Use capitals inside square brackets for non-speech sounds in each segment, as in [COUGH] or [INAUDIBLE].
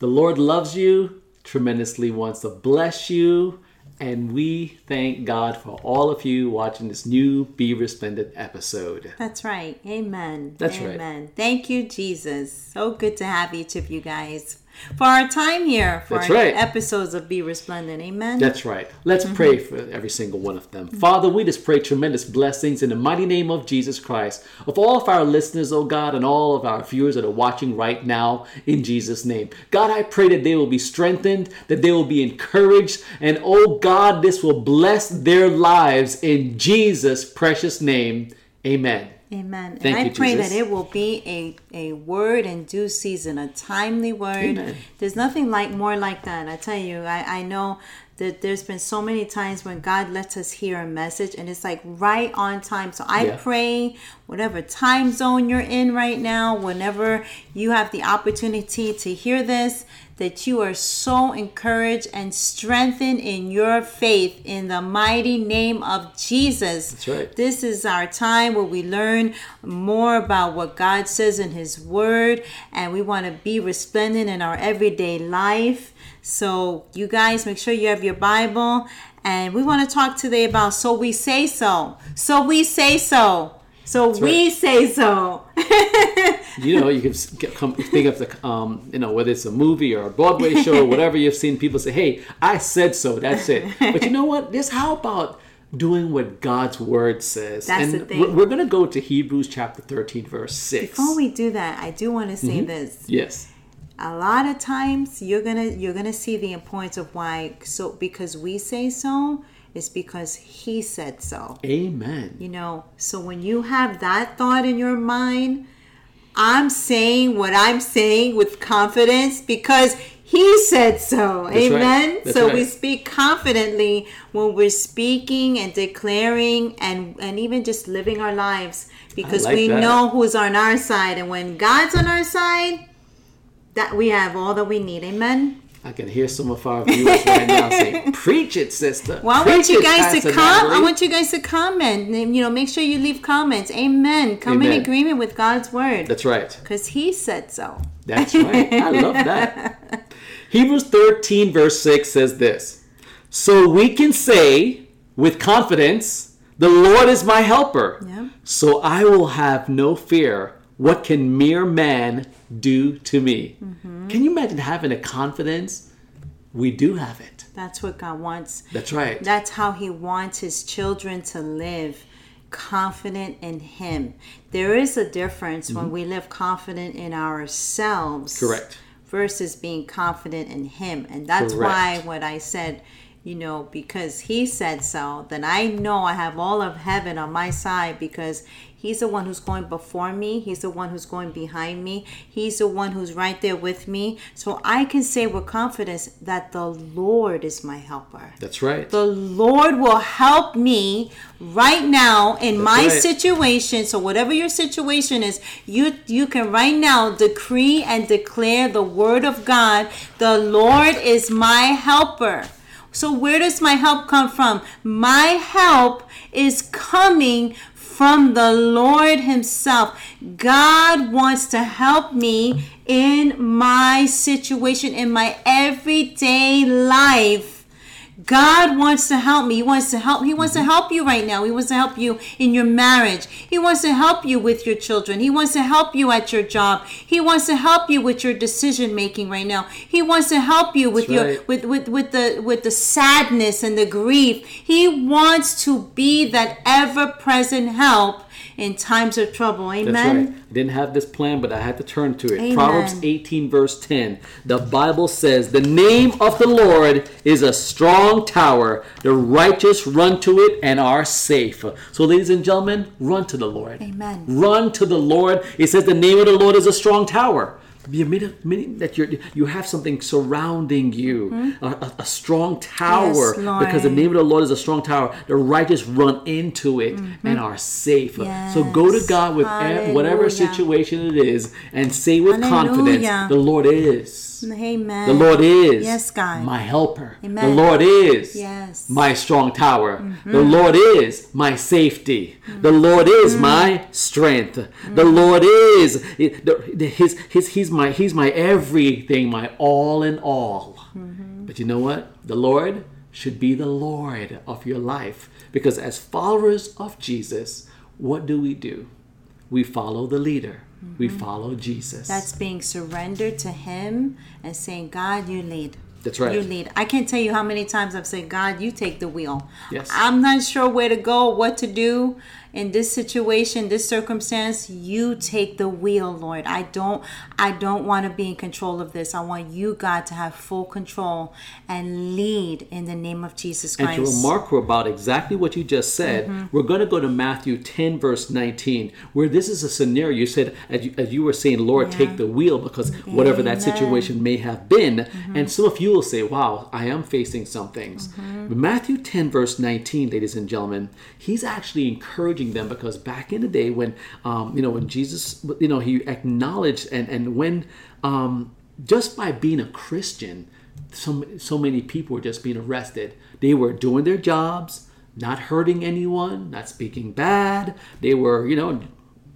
The Lord loves you, tremendously wants to bless you, and we thank God for all of you watching this new Be Resplendent episode. That's right. Amen. That's right. Amen. Thank you, Jesus. So good to have each of you guys for our time here for That's our right. episodes of Be Resplendent. Amen. That's right. Let's mm-hmm. pray for every single one of them. Father, we just pray tremendous blessings in the mighty name of Jesus Christ of all of our listeners, oh God, and all of our viewers that are watching right now in Jesus' name. God, I pray that they will be strengthened, that they will be encouraged, and oh God, this will bless their lives in Jesus' precious name. Amen. Amen. Thank and I you, pray Jesus. that it will be a, a word in due season, a timely word. Amen. There's nothing like more like that. I tell you, I, I know that there's been so many times when God lets us hear a message and it's like right on time. So I Yeah. pray whatever time zone you're in right now, whenever you have the opportunity to hear this, that you are so encouraged and strengthened in your faith in the mighty name of Jesus. That's right. This is our time where we learn more about what God says in His Word, and we want to be resplendent in our everyday life. So, you guys, make sure you have your Bible, and we want to talk today about so we say so. So we say so. So we say so. [LAUGHS] you know, you can get- come think of the, um, you know, whether it's a movie or a Broadway show or whatever you've seen. People say, "Hey, I said so." That's it. But you know what? This how about doing what God's word says? That's and the thing. We're, we're going to go to Hebrews chapter thirteen, verse six. Before we do that, I do want to say this. yes, a lot of times you're gonna you're gonna see the importance of why so because we say so is because he said so Amen. you know so when you have that thought in your mind i'm saying what i'm saying with confidence because he said so right. amen That's so right. we speak confidently when we're speaking and declaring and and even just living our lives because like we that. know who's on our side and when god's on our side that we have all that we need amen I can hear some of our viewers right now [LAUGHS] saying, "Preach it, sister." well i want you guys Pastor to come i want you guys to comment you know make sure you leave comments amen come in agreement with god's word That's right. because he said so That's right. I love that. [LAUGHS] Hebrews 13, verse 6 says this So we can say with confidence, The Lord is my helper. Yeah. So I will have no fear. What can mere man do to me? Mm-hmm. Can you imagine having a confidence? We do have it. that's what god wants That's right. That's how he wants his children to live confident in him. There is a difference when we live confident in ourselves. Mm-hmm. Correct. Versus being confident in him. And that's why what I said, you know, because he said so, then I know I have all of heaven on my side because he's the one who's going before me. He's the one who's going behind me. He's the one who's right there with me. So I can say with confidence that the Lord is my helper That's right. the Lord will help me right now in my right. situation. So whatever your situation is, you you can right now decree and declare the word of God. The Lord is my helper. So where does my help come from? My help is coming from the Lord Himself. God wants to help me in my situation, in my everyday life. God wants to help me. He wants to help. He wants to mm-hmm. help you right now. He wants to help you in your marriage. He wants to help you with your children. He wants to help you at your job. He wants to help you with your decision making right now. He wants to help you with That's your right. with, with with the with the sadness and the grief. He wants to be that ever-present help in times of trouble. Amen. That's right. I didn't have this plan, but I had to turn to it. Amen. Proverbs 18, verse 10. The Bible says, The name of the Lord is a strong tower. The righteous run to it and are safe. So, ladies and gentlemen, run to the Lord. Amen. Run to the Lord. It says, The name of the Lord is a strong tower. You mean, meaning that you're, you have something surrounding you, a, a, a strong tower, Mm-hmm. Yes, because the name of the Lord is a strong tower. The righteous run into it and are safe. So go to Mm-hmm. God with e- whatever situation it is and say with confidence, the Lord is Amen. The Lord is Yes, God. my helper. Amen. The Lord is Yes. Mm-hmm. my strong tower. The Lord is my safety. The Lord is my strength. The Mm-hmm. Lord is his, his, he's my he's my everything, my all in all. Mm-hmm. But you know what? The Lord should be the Lord of your life because as followers of Jesus, what do we do? We follow the leader. We follow Jesus. Mm-hmm. That's being surrendered to Him and saying, God, you lead. That's right. You lead. I can't tell you how many times I've said, God, you take the wheel. Yes. I'm not sure where to go, what to do in this situation, this circumstance. You take the wheel, Lord. I don't I don't want to be in control of this. I want you, God, to have full control and lead in the name of Jesus Christ. And to remark about exactly what you just said, Mm-hmm. we're going to go to Matthew 10, verse 19, where this is a scenario. You said, as you, as you were saying, Lord, Yeah. take the wheel because whatever that Mm-hmm. situation may have been. And some of you will say, wow, I am facing some things. Mm-hmm. Matthew 10, verse 19, ladies and gentlemen, he's actually encouraging them because back in the day when, um, you know, when Jesus, you know, he acknowledged and, and when, um, just by being a Christian, so, so many people were just being arrested. They were doing their jobs, not hurting anyone, not speaking bad. They were, you know,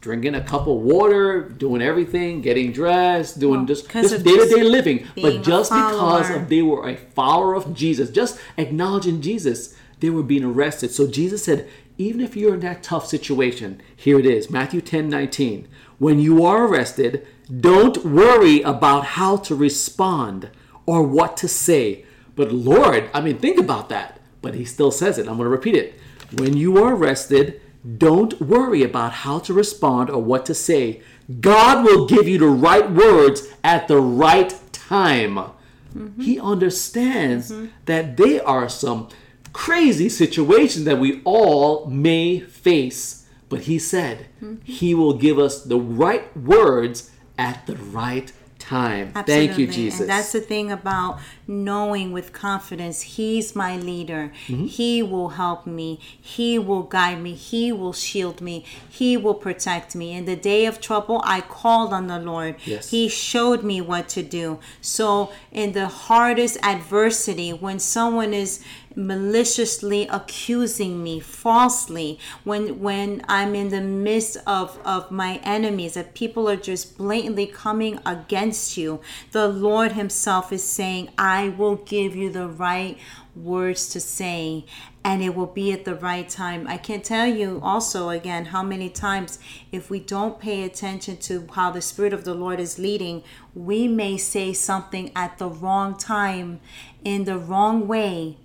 drinking a cup of water, doing everything, getting dressed, doing just, 'cause just of day-to-day just living. But just because of they were a follower of Jesus, just acknowledging Jesus, they were being arrested. So Jesus said, even if you're in that tough situation, here it is, Matthew 10, 19. When you are arrested, don't worry about how to respond or what to say. But Lord, I mean, think about that. But he still says it. I'm going to repeat it. When you are arrested, don't worry about how to respond or what to say. God will give you the right words at the right time. Mm-hmm. He understands mm-hmm. that they are some crazy situations that we all may face. But he said he will give us the right words at the right time. Thank you, Jesus. And that's the thing about knowing with confidence, He's my leader. Mm-hmm. He will help me. He will guide me. He will shield me. He will protect me. In the day of trouble, I called on the Lord. Yes. He showed me what to do. So, in the hardest adversity, when someone is maliciously accusing me falsely. When when i'm in the midst of of my enemies that people are just blatantly coming against you the lord himself is saying i will give you the right words to say and it will be at the right time. I can tell you also again how many times if we don't pay attention to how the spirit of the lord is leading we may say something at the wrong time in the wrong way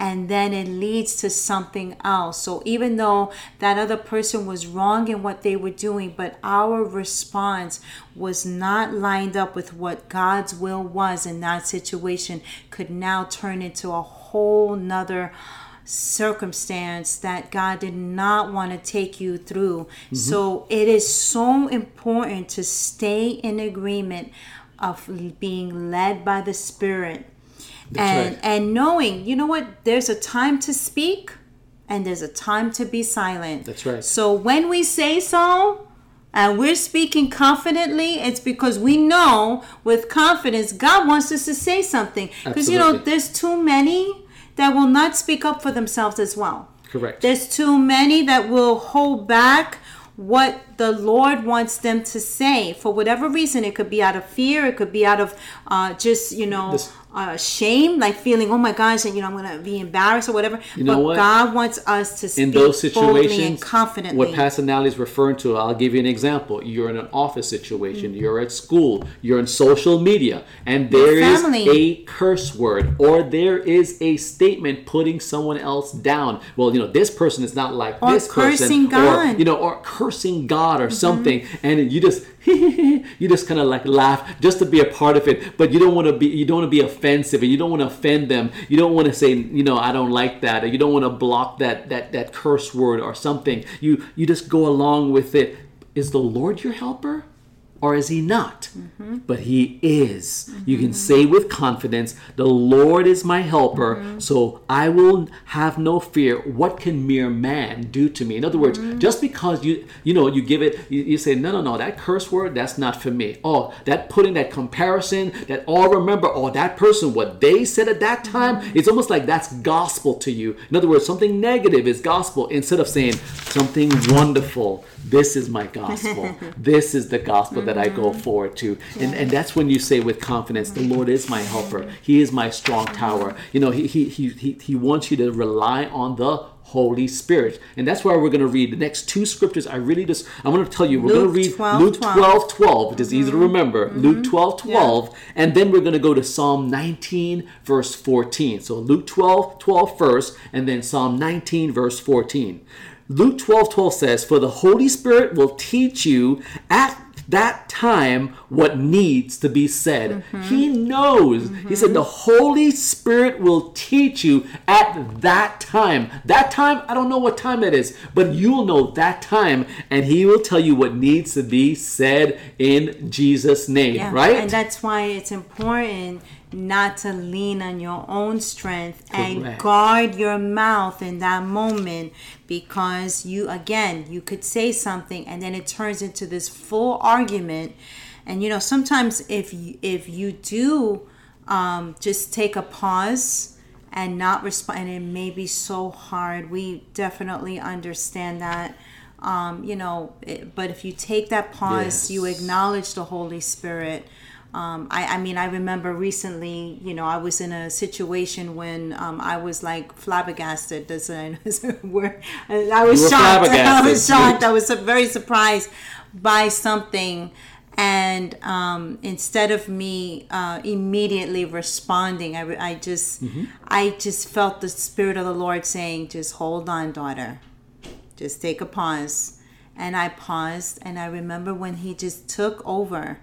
and then it leads to something else. So even though that other person was wrong in what they were doing, but our response was not lined up with what God's will was in that situation, could now turn into a whole nother circumstance that God did not want to take you through. Mm-hmm. So it is so important to stay in agreement of being led by the Spirit and right. and knowing you know what there's a time to speak and there's a time to be silent That's right. so when we say so and we're speaking confidently it's because we know with confidence god wants us to say something because you know there's too many that will not speak up for themselves as well Correct. there's too many that will hold back what the Lord wants them to say for whatever reason. It could be out of fear. It could be out of uh, just you know This- uh, shame, like feeling oh my gosh, and you know I'm gonna be embarrassed or whatever. You know but what? God wants us to speak in those boldly situations, and confidently. what Pastor Natalie is referring to, I'll give you an example. You're in an office situation, Mm-hmm. you're at school, you're in social media, and there is a curse word or there is a statement putting someone else down. Well, you know, this person is not like Or this person, cursing or God. Mm-hmm. you know, or cursing God or mm-hmm. something, and you just [LAUGHS] you just kind of like laugh just to be a part of it, but you don't want to be you don't want to be offensive and you don't want to offend them. You don't want to say you know I don't like that, or you don't want to block that that that curse word or something. You you just go along with it. Is the Lord your helper? Or is he not? Mm-hmm. But he is. You can mm-hmm. say with confidence, The Lord is my helper, mm-hmm. so I will have no fear. What can mere man do to me? In other words, just because you you know you give it, you, you say, No, no, no, that curse word, that's not for me. Oh, that putting that comparison, that all remember, oh, that person, what they said at that time, it's almost like that's gospel to you. In other words, something negative is gospel instead of saying something wonderful. This is my gospel. [LAUGHS] this is the gospel that I go mm-hmm. forward to. And, and that's when you say with confidence, the Lord is my helper. He is my strong tower. You know, he, he, he, he, he wants you to rely on the Holy Spirit. And that's why we're going to read the next two scriptures. I really just, I'm going to tell you, we're going to read 12, Luke 12. 12, 12, which is easy to mm-hmm. remember. Mm-hmm. Luke 12, 12. And then we're going to go to Psalm 19, verse 14. So Luke 12, 12 first, and then Psalm 19, verse 14. Luke 12, 12 says, For the Holy Spirit will teach you at that time what needs to be said. Mm-hmm. He knows. He said, The Holy Spirit will teach you at that time. That time, I don't know what time it is, but you'll know that time, and He will tell you what needs to be said in Jesus' name, Yeah, right? And that's why it's important not to lean on your own strength and guard your mouth in that moment because you again you could say something and then it turns into this full argument. And you know sometimes if you, if you do um, just take a pause and not respond and it may be so hard. We definitely understand that um, you know it, but if you take that pause you acknowledge the holy spirit um, I, I mean, I remember recently, you know, I was in a situation when um, I was like flabbergasted. That's a, [LAUGHS] word. I was [LAUGHS] shocked. I was shocked. I was very surprised by something. And um, instead of me uh, immediately responding, I, I just, I just felt the spirit of the Lord saying, "Just hold on, daughter. Just take a pause." And I paused, and I remember when He just took over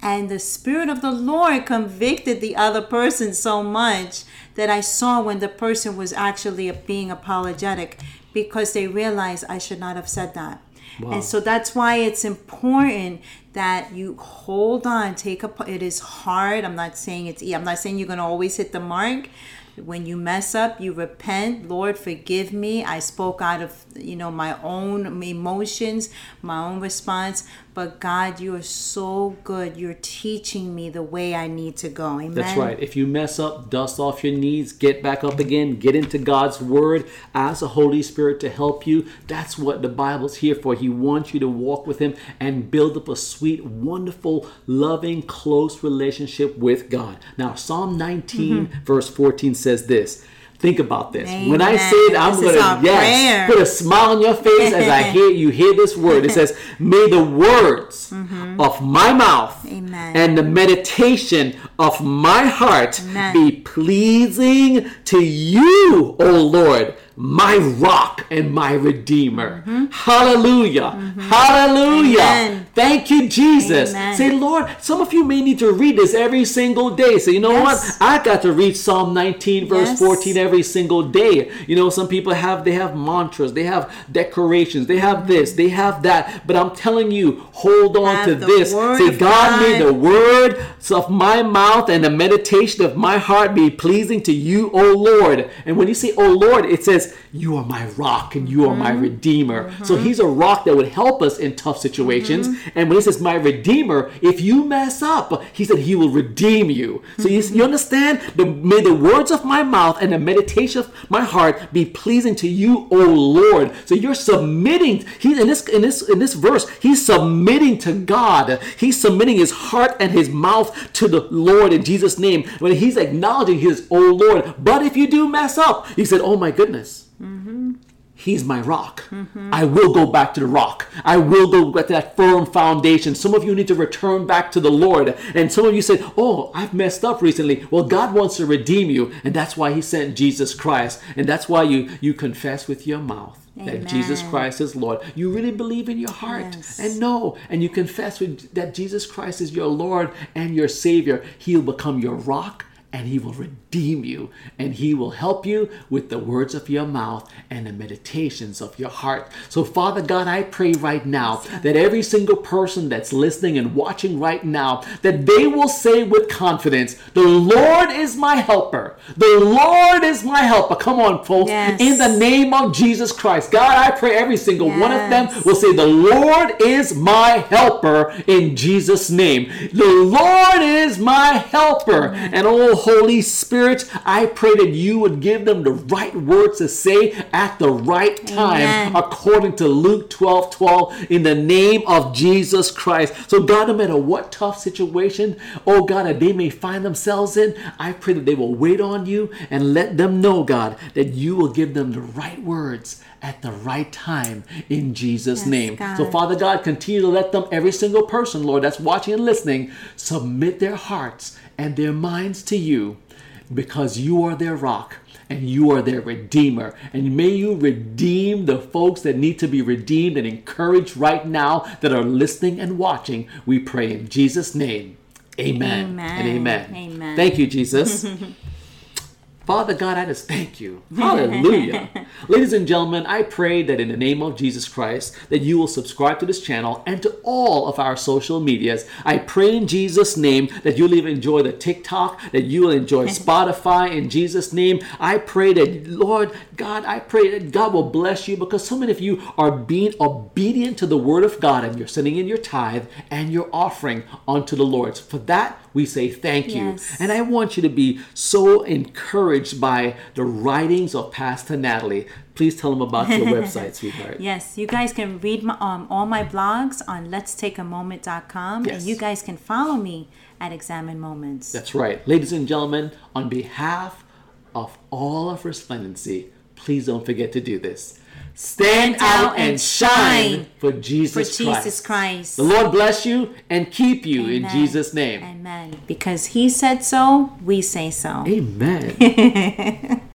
and the spirit of the lord convicted the other person so much that i saw when the person was actually being apologetic because they realized i should not have said that. Wow. and so that's why it's important that you hold on take a it is hard. I'm not saying it's I'm not saying you're going to always hit the mark. When you mess up you repent. Lord forgive me. I spoke out of you know my own emotions my own response but god you are so good you're teaching me the way i need to go amen That's right. If you mess up, dust off your knees, get back up again, get into God's Word, ask the Holy Spirit to help you. That's what the Bible's here for. He wants you to walk with Him and build up a sweet, wonderful, loving, close relationship with God. Now, Psalm 19, mm-hmm. verse 14 says this. Think about this. When I say it, I'm This gonna yes, prayer. put a smile on your face as I [LAUGHS] hear you hear this word. It says, "May the words of my mouth Mm-hmm. Amen. and the meditation of my heart Amen. be pleasing to you, O Lord, my rock and my redeemer. Hallelujah. Hallelujah. Mm-hmm. Amen. Thank you, Jesus. Amen. Say, Lord, some of you may need to read this every single day. So, you know Yes. what? I got to read Psalm 19, verse Yes. 14 every single day. You know, some people have, they have mantras, they have decorations, they have this, they have that. But I'm telling you, hold on Have to this. Say, of God, may the word of my mouth and the meditation of my heart be pleasing to you, O Lord. And when you say, O Lord, it says, You are my rock and you are my Mm-hmm. redeemer. So he's a rock that would help us in tough situations. Mm-hmm. And when he says, My redeemer, if you mess up, he said, He will redeem you. So you, you understand? The, may the words of my mouth and the meditation of my heart be pleasing to you, O Lord. So you're submitting. He in this in this in this verse, he's submitting to God. He's submitting his heart and his mouth to the Lord in Jesus' name. When he's acknowledging his O Lord. But if you do mess up, he said, Oh my goodness. Mm-hmm. He's my rock. Mm-hmm. I will go back to the rock. I will go back to that firm foundation. Some of you need to return back to the Lord. And some of you say, Oh, I've messed up recently. Well, God wants to redeem you. And that's why He sent Jesus Christ. And that's why you, you confess with your mouth that Jesus Christ is Lord. You really believe in your heart Yes. and know. And you confess with, that Jesus Christ is your Lord and your Savior. He'll become your rock and he will redeem you and he will help you with the words of your mouth and the meditations of your heart. So, Father God, I pray right now that every single person that's listening and watching right now, that they will say with confidence, The Lord is my helper. The Lord is my helper. Come on, folks. Yes. In the name of Jesus Christ. God, I pray every single one of them will say, The Lord is my helper in Jesus' name. The Lord is my helper. And oh, Holy Spirit, I pray that you would give them the right words to say at the right time, Amen. according to Luke 12 12, in the name of Jesus Christ. So, God, no matter what tough situation, oh God, that they may find themselves in, I pray that they will wait on you and let them know, God, that you will give them the right words at the right time in Jesus' Yes, name. God. So, Father God, continue to let them, every single person, Lord, that's watching and listening, submit their hearts and their minds to you because you are their rock and you are their redeemer. And may you redeem the folks that need to be redeemed and encouraged right now that are listening and watching. We pray in Jesus' name. Amen. Amen. And amen. Amen. Thank you, Jesus. [LAUGHS] Father God, I just thank you. [LAUGHS] Hallelujah. Ladies and gentlemen, I pray that in the name of Jesus Christ, that you will subscribe to this channel and to all of our social medias. I pray in Jesus' name that you'll even enjoy the TikTok, that you will enjoy [LAUGHS] Spotify in Jesus' name. I pray that, Lord God, I pray that God will bless you because so many of you are being obedient to the word of God and you're sending in your tithe and your offering unto the Lord. For that, we say thank you. Yes. And I want you to be so encouraged by the writings of Pastor Natalie. Please tell them about your [LAUGHS] website, sweetheart. Yes, you guys can read my, um, all my blogs on letstakeamoment.com Yes. and you guys can follow me at Examine Moments. That's right. Ladies and gentlemen, on behalf of all of Resplendency, please don't forget to do this. Stand, out and shine for For Jesus, Jesus Christ. Christ. The Lord bless you and keep you in Jesus' name. Amen. Because he said so, we say so. Amen. [LAUGHS]